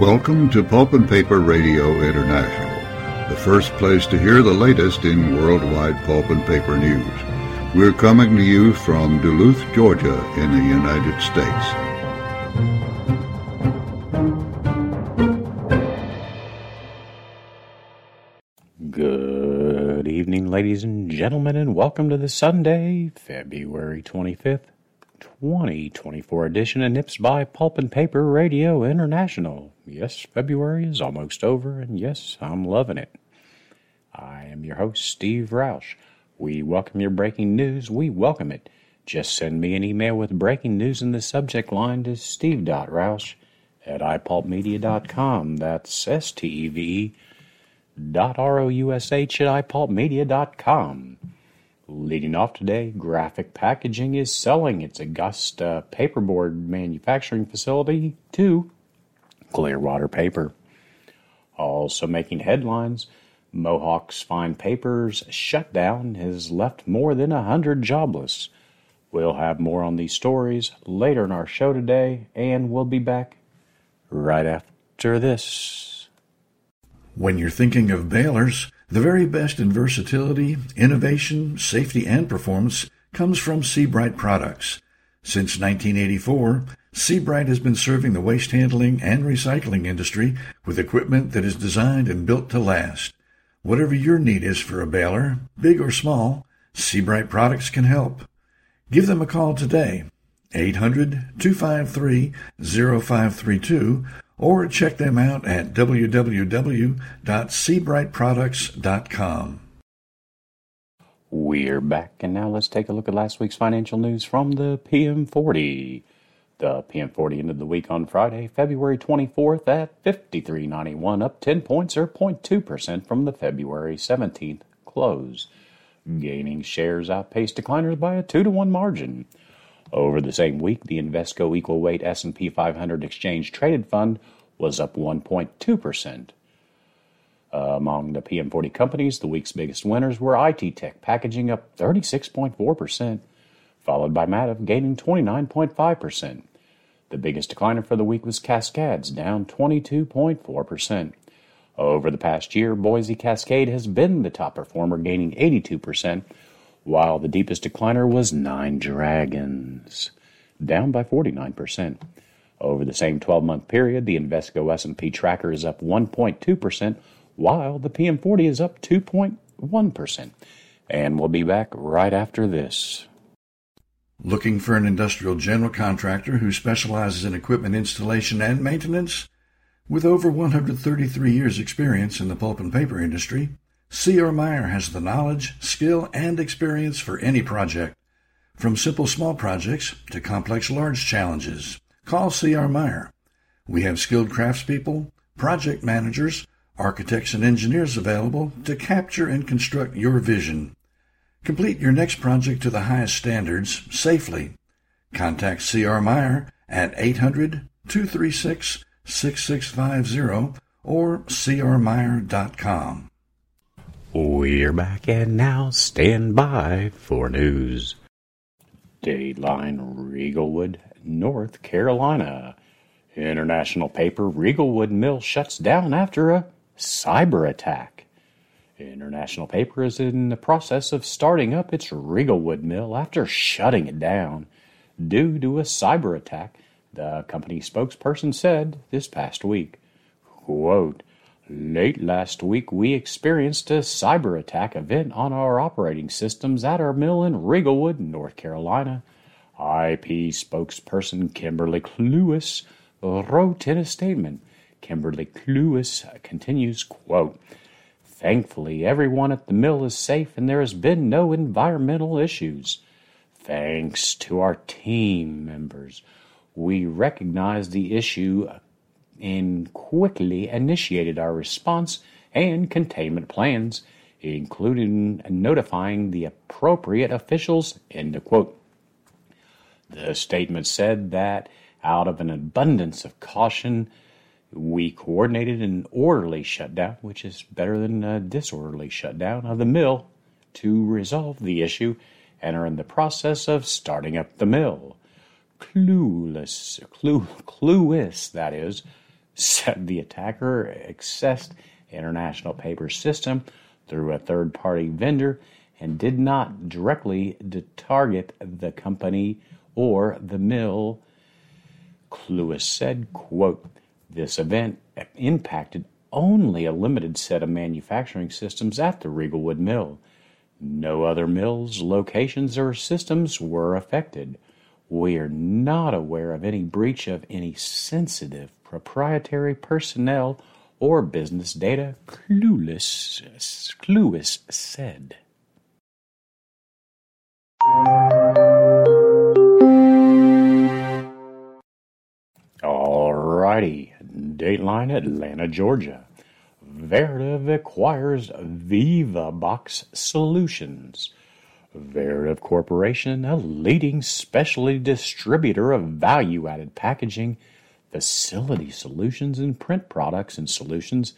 Welcome to Pulp and Paper Radio International, the first place to hear the latest in worldwide pulp and paper news. We're coming to you from Duluth, Georgia, in the United States. Good evening, ladies and gentlemen, and welcome to the Sunday, February 25th, 2024 edition of Nips by Pulp and Paper Radio International. Yes, February is almost over, and yes, I'm loving it. I am your host, Steve Roush. We welcome your breaking news. We welcome it. Just send me an email with breaking news in the subject line to steve.roush at ipulpmedia.com. That's S T E V dot R O U S H at ipulpmedia.com. Leading off today, Graphic Packaging is selling its Augusta paperboard manufacturing facility to Clearwater Paper. Also making headlines, Mohawk's Fine Papers shutdown has left more than a hundred jobless. We'll have more on these stories later in our show today, and we'll be back right after this. When you're thinking of balers, the very best in versatility, innovation, safety, and performance comes from Sebright products. Since 1984, Sebright has been serving the waste handling and recycling industry with equipment that is designed and built to last. Whatever your need is for a baler, big or small, Sebright products can help. Give them a call today, 800-253-0532, or check them out at www.sebrightproducts.com. We're back, and now let's take a look at last week's financial news from the PM40. The PM40 ended the week on Friday, February 24th at 53.91, up 10 points or 0.2% from the February 17th close. Gaining shares outpaced decliners by a 2 to 1 margin. Over the same week, the Invesco Equal Weight S&P 500 Exchange Traded Fund was up 1.2%. Uh, among the PM40 companies, the week's biggest winners were IT Tech, packaging up 36.4%, followed by Mativ, gaining 29.5%. The biggest decliner for the week was Cascades, down 22.4%. Over the past year, Boise Cascade has been the top performer, gaining 82%, while the deepest decliner was Nine Dragons, down by 49%. Over the same 12-month period, the Invesco S&P tracker is up 1.2%, while the PM40 is up 2.1%. And we'll be back right after this. Looking for an industrial general contractor who specializes in equipment installation and maintenance? With over 133 years experience in the pulp and paper industry, C.R. Meyer has the knowledge, skill, and experience for any project. From simple small projects to complex large challenges, call C.R. Meyer. We have skilled craftspeople, project managers, architects, and engineers available to capture and construct your vision. Complete your next project to the highest standards safely. Contact C.R. Meyer at 800 236 6650 or crmeyer.com. We're back and now stand by for news. Dateline Riegelwood, North Carolina. International paper Riegelwood Mill shuts down after a cyber attack. International paper is in the process of starting up its Riegelwood mill after shutting it down due to a cyber attack, the company spokesperson said this past week. Quote, Late last week, we experienced a cyber attack event on our operating systems at our mill in Riegelwood, North Carolina. IP spokesperson Kimberly Cluess wrote in a statement. Kimberly Cluess continues, quote, Thankfully, everyone at the mill is safe and there has been no environmental issues. Thanks to our team members, we recognized the issue and quickly initiated our response and containment plans, including notifying the appropriate officials. End of quote. The statement said that out of an abundance of caution, we coordinated an orderly shutdown, which is better than a disorderly shutdown of the mill, to resolve the issue and are in the process of starting up the mill. Clueless, clue, clueless, that is, said the attacker accessed International Paper system through a third party vendor and did not directly target the company or the mill. Clueless said, quote, This event impacted only a limited set of manufacturing systems at the Riegelwood mill. No other mills, locations, or systems were affected. We are not aware of any breach of any sensitive proprietary personnel or business data, Cluess, Cluess said. Alrighty, Dateline Atlanta, Georgia. Veritiv acquires VivaBox Solutions. Veritiv Corporation, a leading specialty distributor of value added packaging, facility solutions, and print products and solutions,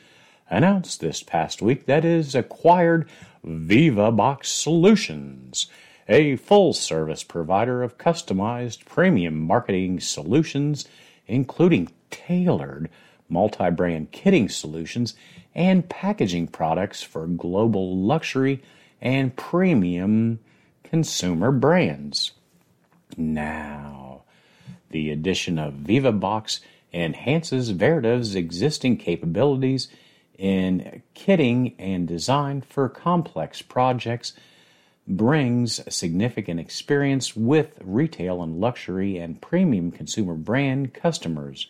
announced this past week that it has acquired VivaBox Solutions, a full service provider of customized premium marketing solutions, including tailored multi brand kitting solutions and packaging products for global luxury and premium consumer brands. Now, the addition of VivaBox enhances Veritiv's existing capabilities in kitting and design for complex projects, brings significant experience with retail and luxury and premium consumer brand customers.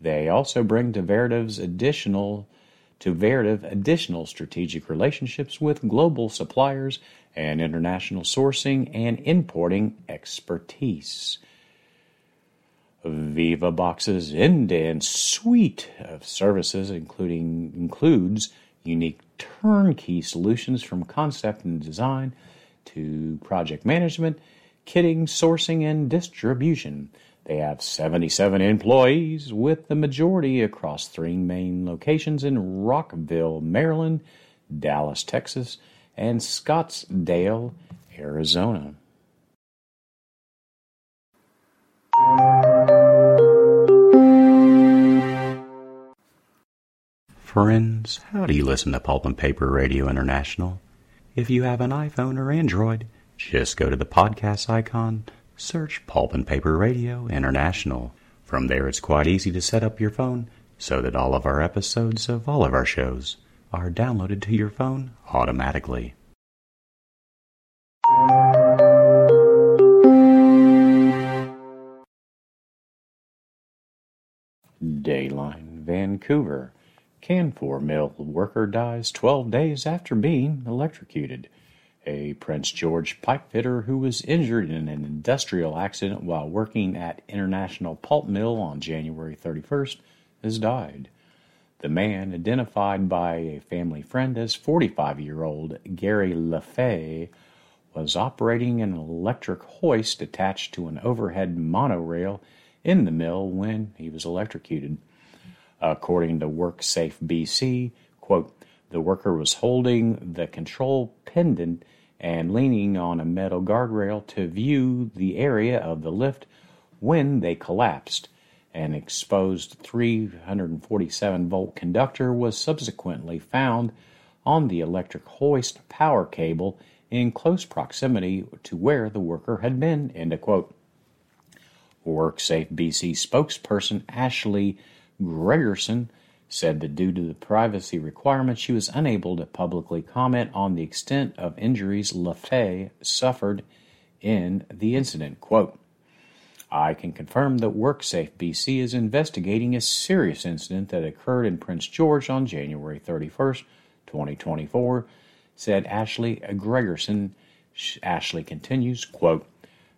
They also bring to Veritiv's additional to Veritiv additional strategic relationships with global suppliers and international sourcing and importing expertise. VivaBox's end-to-end suite of services including includes unique turnkey solutions from concept and design to project management, kitting, sourcing, and distribution. They have 77 employees, with the majority across three main locations in Rockville, Maryland, Dallas, Texas, and Scottsdale, Arizona. Friends, how do you listen to Pulp and Paper Radio International? If you have an iPhone or Android, just go to the podcast icon search Pulp and Paper Radio International. From there, it's quite easy to set up your phone so that all of our episodes of all of our shows are downloaded to your phone automatically. Dayline, Vancouver. Canfor mill worker dies 12 days after being electrocuted. A Prince George pipefitter who was injured in an industrial accident while working at International Pulp Mill on January 31st has died. The man, identified by a family friend as 45 year old Gary LaFay, was operating an electric hoist attached to an overhead monorail in the mill when he was electrocuted. According to WorkSafe BC, quote, the worker was holding the control pendant and leaning on a metal guardrail to view the area of the lift when they collapsed. An exposed 347 volt conductor was subsequently found on the electric hoist power cable in close proximity to where the worker had been. End of quote. WorkSafe BC spokesperson Ashley Gregerson said that due to the privacy requirements, she was unable to publicly comment on the extent of injuries LaFay suffered in the incident. Quote, I can confirm that WorkSafe BC is investigating a serious incident that occurred in Prince George on January 31st, 2024, said Ashley Gregerson. Ashley continues, quote,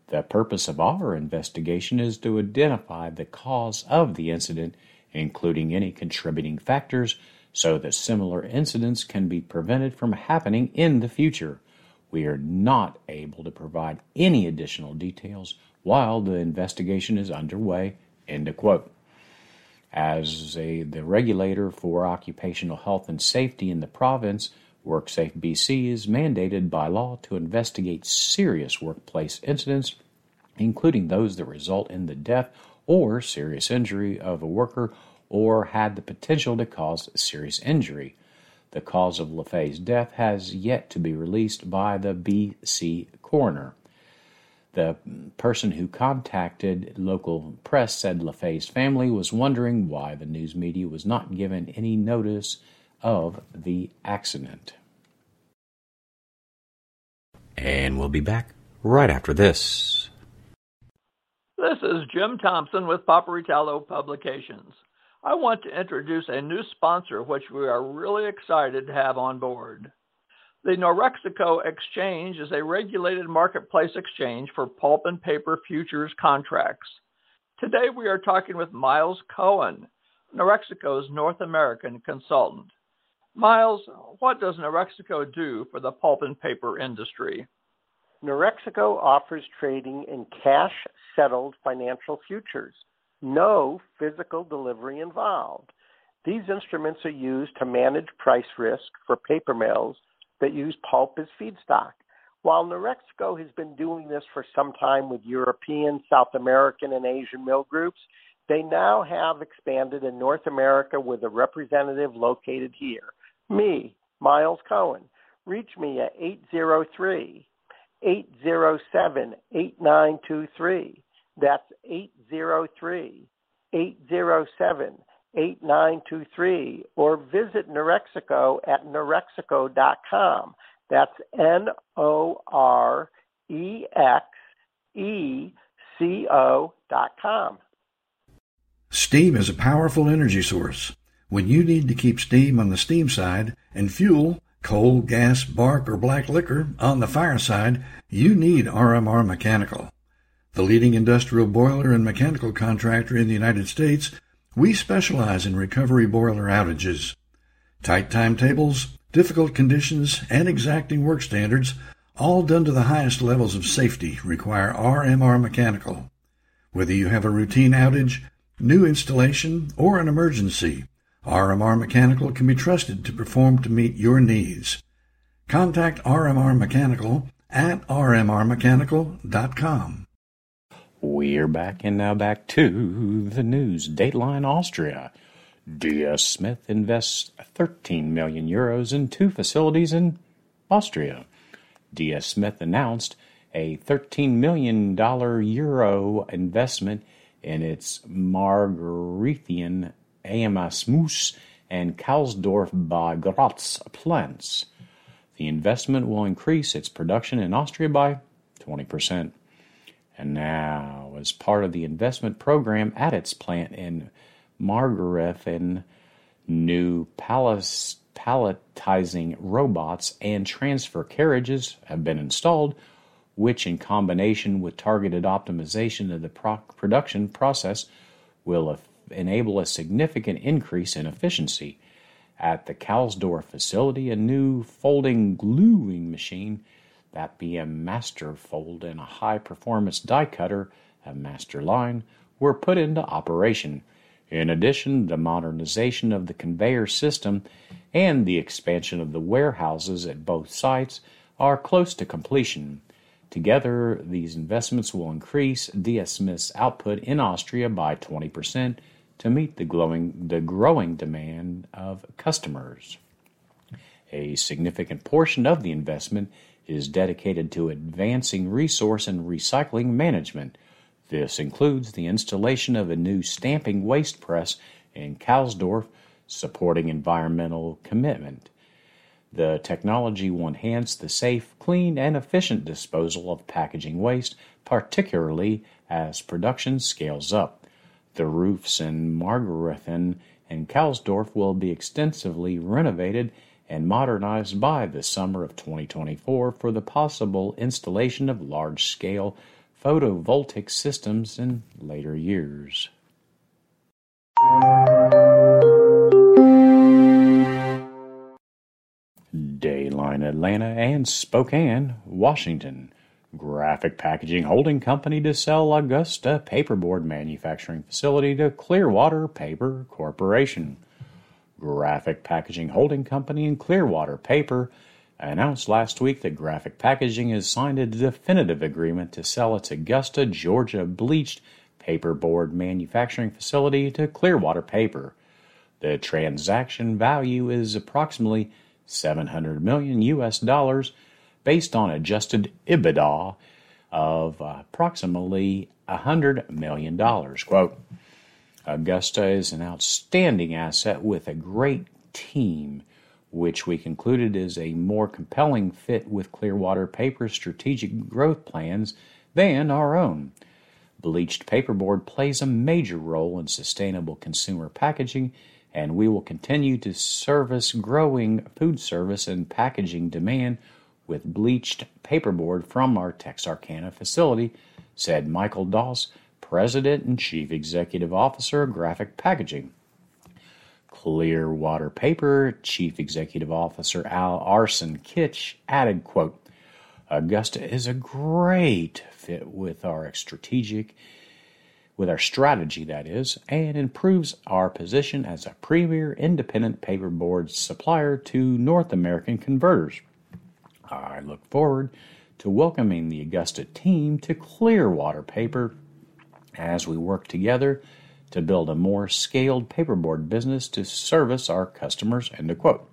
The purpose of our investigation is to identify the cause of the incident including any contributing factors, so that similar incidents can be prevented from happening in the future. We are not able to provide any additional details while the investigation is underway. End quote. As a, the regulator for occupational health and safety in the province, WorkSafe BC is mandated by law to investigate serious workplace incidents, including those that result in the death or serious injury of a worker or had the potential to cause serious injury. The cause of LaFay's death has yet to be released by the BC coroner. The person who contacted local press said LaFay's family was wondering why the news media was not given any notice of the accident. And we'll be back right after this. This is Jim Thompson with Paperitalo Publications. I want to introduce a new sponsor which we are really excited to have on board. The Norexeco Exchange is a regulated marketplace exchange for pulp and paper futures contracts. Today we are talking with Miles Cohen, Norexeco's North American consultant. Miles, what does Norexico do for the pulp and paper industry? Norexeco offers trading in cash settled financial futures, no physical delivery involved. These instruments are used to manage price risk for paper mills that use pulp as feedstock. While Norexeco has been doing this for some time with European, South American, and Asian mill groups, they now have expanded in North America with a representative located here. Me, Miles Cohen. Reach me at 803 807 8923. That's 803 807 8923 or visit Norexeco at norexeco.com. That's N O R E X E C O dot com. Steam is a powerful energy source. When you need to keep steam on the steam side and fuel, coal, gas, bark, or black liquor on the fireside, you need RMR Mechanical. The leading industrial boiler and mechanical contractor in the United States we specialize in recovery boiler outages. Tight timetables, difficult conditions, and exacting work standards, all done to the highest levels of safety, require RMR Mechanical. Whether you have a routine outage, new installation, or an emergency, RMR Mechanical can be trusted to perform to meet your needs. Contact RMR Mechanical at rmrmechanical.com. We're back and now back to the news. Dateline Austria. DS Smith invests 13 million euros in two facilities in Austria. DS Smith announced a 13 million dollar euro investment in its Margarethen, Amasmus, and Kalsdorf by Graz plants. The investment will increase its production in Austria by 20%. And now, as part of the investment program at its plant in Margarethen, new palletizing robots and transfer carriages have been installed, which, in combination with targeted optimization of the pro- production process, will enable a significant increase in efficiency. At the Kalsdorf facility, a new folding gluing machine that BM Master Fold and a high performance die cutter, a Master Line, were put into operation. In addition, the modernization of the conveyor system and the expansion of the warehouses at both sites are close to completion. Together, these investments will increase DS Smith's output in Austria by 20% to meet the, glowing, the growing demand of customers. A significant portion of the investment is dedicated to advancing resource and recycling management. This includes the installation of a new stamping waste press in Kalsdorf, supporting environmental commitment. The technology will enhance the safe, clean, and efficient disposal of packaging waste, particularly as production scales up. The roofs in Margarethen and Kalsdorf will be extensively renovated and modernized by the summer of 2024 for the possible installation of large scale photovoltaic systems in later years. Atlanta and Spokane, Washington. Graphic Packaging Holding Company to sell Augusta paperboard manufacturing facility to Clearwater Paper Corporation. Graphic Packaging Holding Company in Clearwater Paper announced last week that Graphic Packaging has signed a definitive agreement to sell its Augusta, Georgia bleached paperboard manufacturing facility to Clearwater Paper. The transaction value is approximately 700 million US dollars based on adjusted EBITDA of approximately $100 million. Quote, Augusta is an outstanding asset with a great team, which we concluded is a more compelling fit with Clearwater Paper's strategic growth plans than our own. Bleached paperboard plays a major role in sustainable consumer packaging, and we will continue to service growing food service and packaging demand with bleached paperboard from our Texarkana facility, said Michael Doss, President and Chief Executive Officer of Graphic Packaging. Clearwater Paper Chief Executive Officer Al Arsen Kitch added, quote, Augusta is a great fit with our strategic with our strategy that is and improves our position as a premier independent paperboard supplier to North American converters. I look forward to welcoming the Augusta team to Clearwater Paper as we work together to build a more scaled paperboard business to service our customers. End of quote.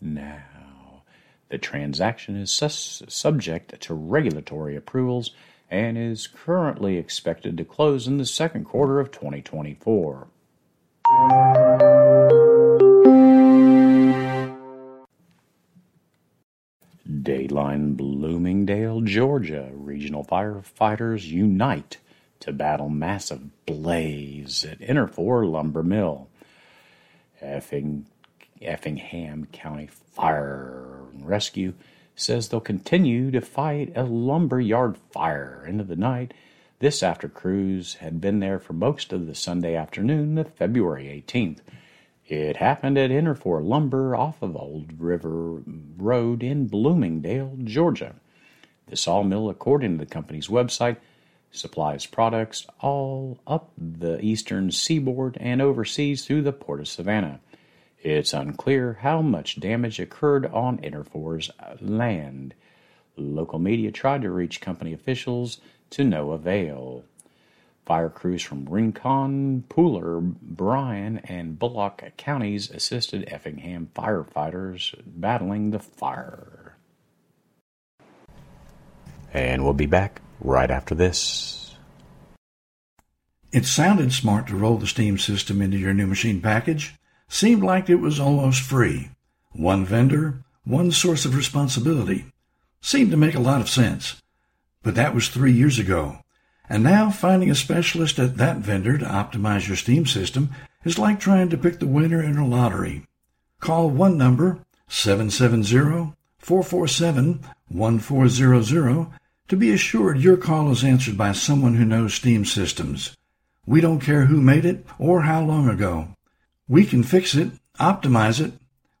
Now, the transaction is sus- subject to regulatory approvals and is currently expected to close in the second quarter of 2024. Dayline Bloomingdale, Georgia. Regional firefighters unite to battle massive blaze at Interfor Lumber Mill. Effing Effingham County Fire and Rescue says they'll continue to fight a lumber yard fire into the night. This after crews had been there for most of the Sunday afternoon of February 18th. It happened at Interfor Lumber off of Old River Road in Bloomingdale, Georgia. The sawmill, according to the company's website, supplies products all up the eastern seaboard and overseas through the port of Savannah. It's unclear how much damage occurred on Interfor's land. Local media tried to reach company officials to no avail. Fire crews from Rincon, Pooler, Bryan, and Bulloch counties assisted Effingham firefighters battling the fire. And we'll be back right after this. It sounded smart to roll the steam system into your new machine package seemed like it was almost free. One vendor, one source of responsibility. Seemed to make a lot of sense. But that was three years ago. And now finding a specialist at that vendor to optimize your steam system is like trying to pick the winner in a lottery. Call one number, 770-447-1400, to be assured your call is answered by someone who knows steam systems. We don't care who made it or how long ago. We can fix it, optimize it.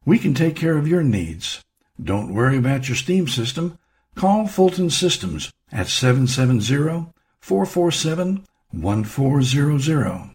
We can take care of your needs. Don't worry about your steam system. Call Fulton Systems at 770-447-1400.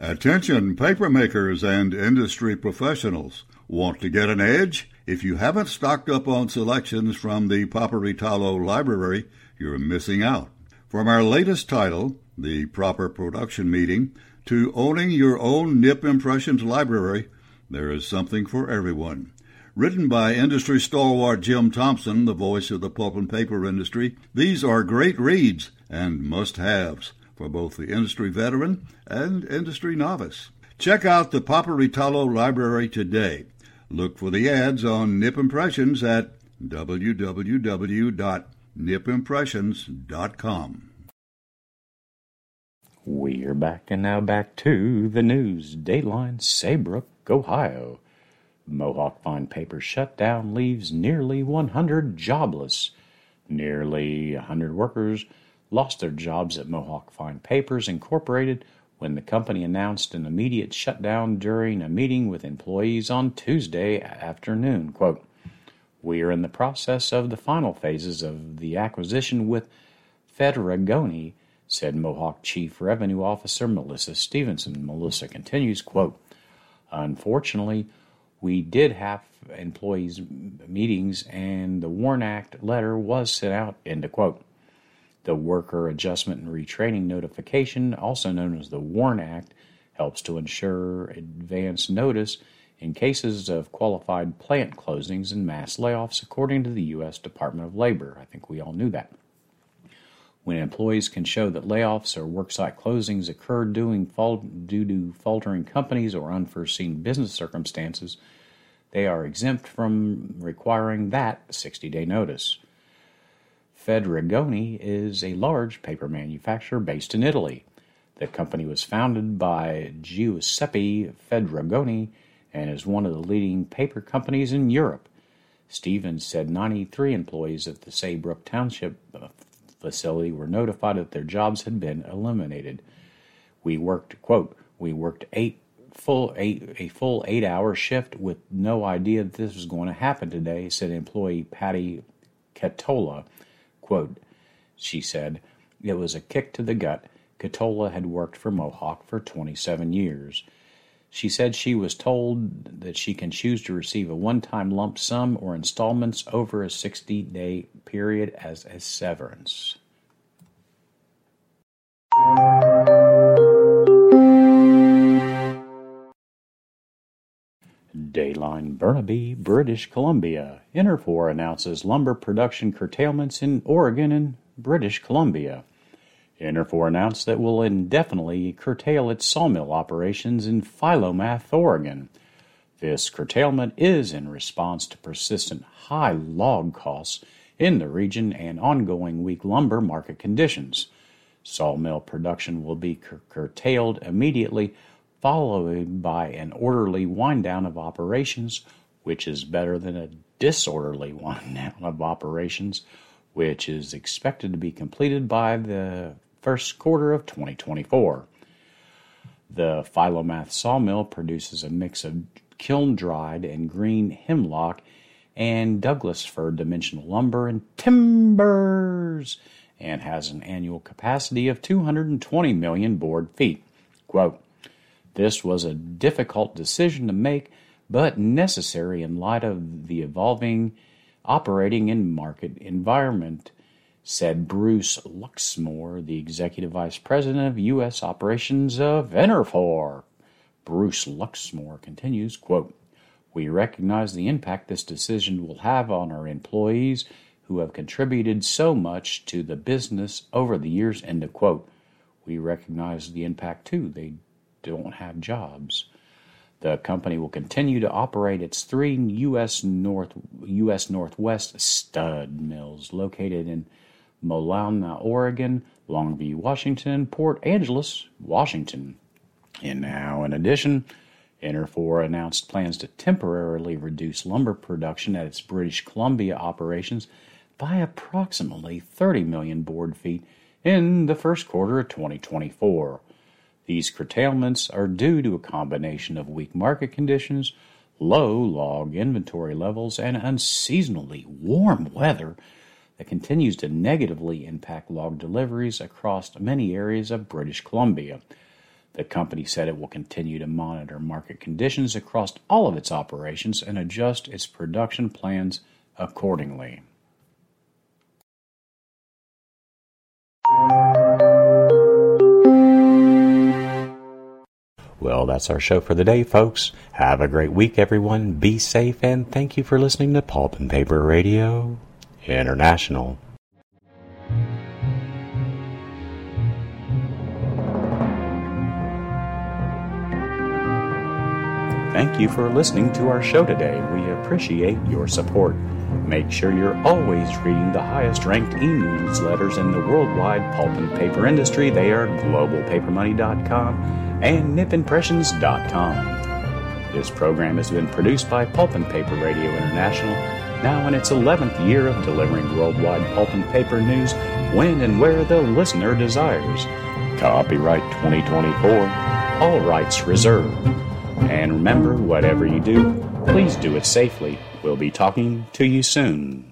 Attention papermakers and industry professionals. Want to get an edge? If you haven't stocked up on selections from the Paperitalo Library, you're missing out. From our latest title, The Proper Production Meeting, to owning your own Nip Impressions library, there is something for everyone. Written by industry stalwart Jim Thompson, the voice of the pulp and paper industry, these are great reads and must haves for both the industry veteran and industry novice. Check out the Paperitalo Library today. Look for the ads on Nip Impressions at www.nipimpressions.com. We're back and now back to the news. Dayline, Saybrook, Ohio. Mohawk Fine Paper shutdown leaves nearly 100 jobless. Nearly 100 workers lost their jobs at Mohawk Fine Papers Incorporated when the company announced an immediate shutdown during a meeting with employees on Tuesday afternoon. Quote, we are in the process of the final phases of the acquisition with Fedrigoni said Mohawk Chief Revenue Officer Melissa Stevenson. Melissa continues, quote, Unfortunately, we did have employees meetings and the WARN Act letter was sent out, end quote. The Worker Adjustment and Retraining Notification, also known as the WARN Act, helps to ensure advance notice in cases of qualified plant closings and mass layoffs, according to the U.S. Department of Labor. I think we all knew that. When employees can show that layoffs or worksite closings occurred due to faltering companies or unforeseen business circumstances, they are exempt from requiring that 60 day notice. Fedrigoni is a large paper manufacturer based in Italy. The company was founded by Giuseppe Fedrigoni and is one of the leading paper companies in Europe. Stevens said 93 employees at the Saybrook Township uh, facility were notified that their jobs had been eliminated. We worked, quote, we worked eight full eight a full eight hour shift with no idea that this was going to happen today, said employee Patty Catola. Quote, she said, it was a kick to the gut. Catola had worked for Mohawk for 27 years. She said she was told that she can choose to receive a one time lump sum or installments over a 60 day period as a severance. Dayline Burnaby, British Columbia. Interfor announces lumber production curtailments in Oregon and British Columbia. Interfor announced that will indefinitely curtail its sawmill operations in Philomath, Oregon. This curtailment is in response to persistent high log costs in the region and ongoing weak lumber market conditions. Sawmill production will be cur- curtailed immediately, followed by an orderly wind down of operations, which is better than a disorderly wind down of operations, which is expected to be completed by the first quarter of 2024. The Philomath sawmill produces a mix of kiln dried and green hemlock and Douglas fir dimensional lumber and timbers and has an annual capacity of 220 million board feet. Quote, this was a difficult decision to make, but necessary in light of the evolving operating and market environment said Bruce Luxmoore, the Executive Vice President of U.S. Operations of Interfor. Bruce Luxmoore continues, quote, We recognize the impact this decision will have on our employees who have contributed so much to the business over the years, end of quote. We recognize the impact too. They don't have jobs. The company will continue to operate its three U.S. North U.S. Northwest stud mills located in Molalla, Oregon, Longview, Washington, Port Angeles, Washington. And now, in addition, Interfor announced plans to temporarily reduce lumber production at its British Columbia operations by approximately 30 million board feet in the first quarter of 2024. These curtailments are due to a combination of weak market conditions, low log inventory levels, and unseasonably warm weather that continues to negatively impact log deliveries across many areas of British Columbia. The company said it will continue to monitor market conditions across all of its operations and adjust its production plans accordingly. Well, that's our show for the day, folks. Have a great week, everyone. Be safe, and thank you for listening to Pulp and Paper Radio. International. Thank you for listening to our show today. We appreciate your support. Make sure you're always reading the highest ranked e newsletters in the worldwide pulp and paper industry. They are globalpapermoney.com and nipimpressions.com. This program has been produced by Pulp and Paper Radio International now in its 11th year of delivering worldwide pulp and paper news when and where the listener desires. Copyright 2024, all rights reserved. And remember, whatever you do, please do it safely. We'll be talking to you soon.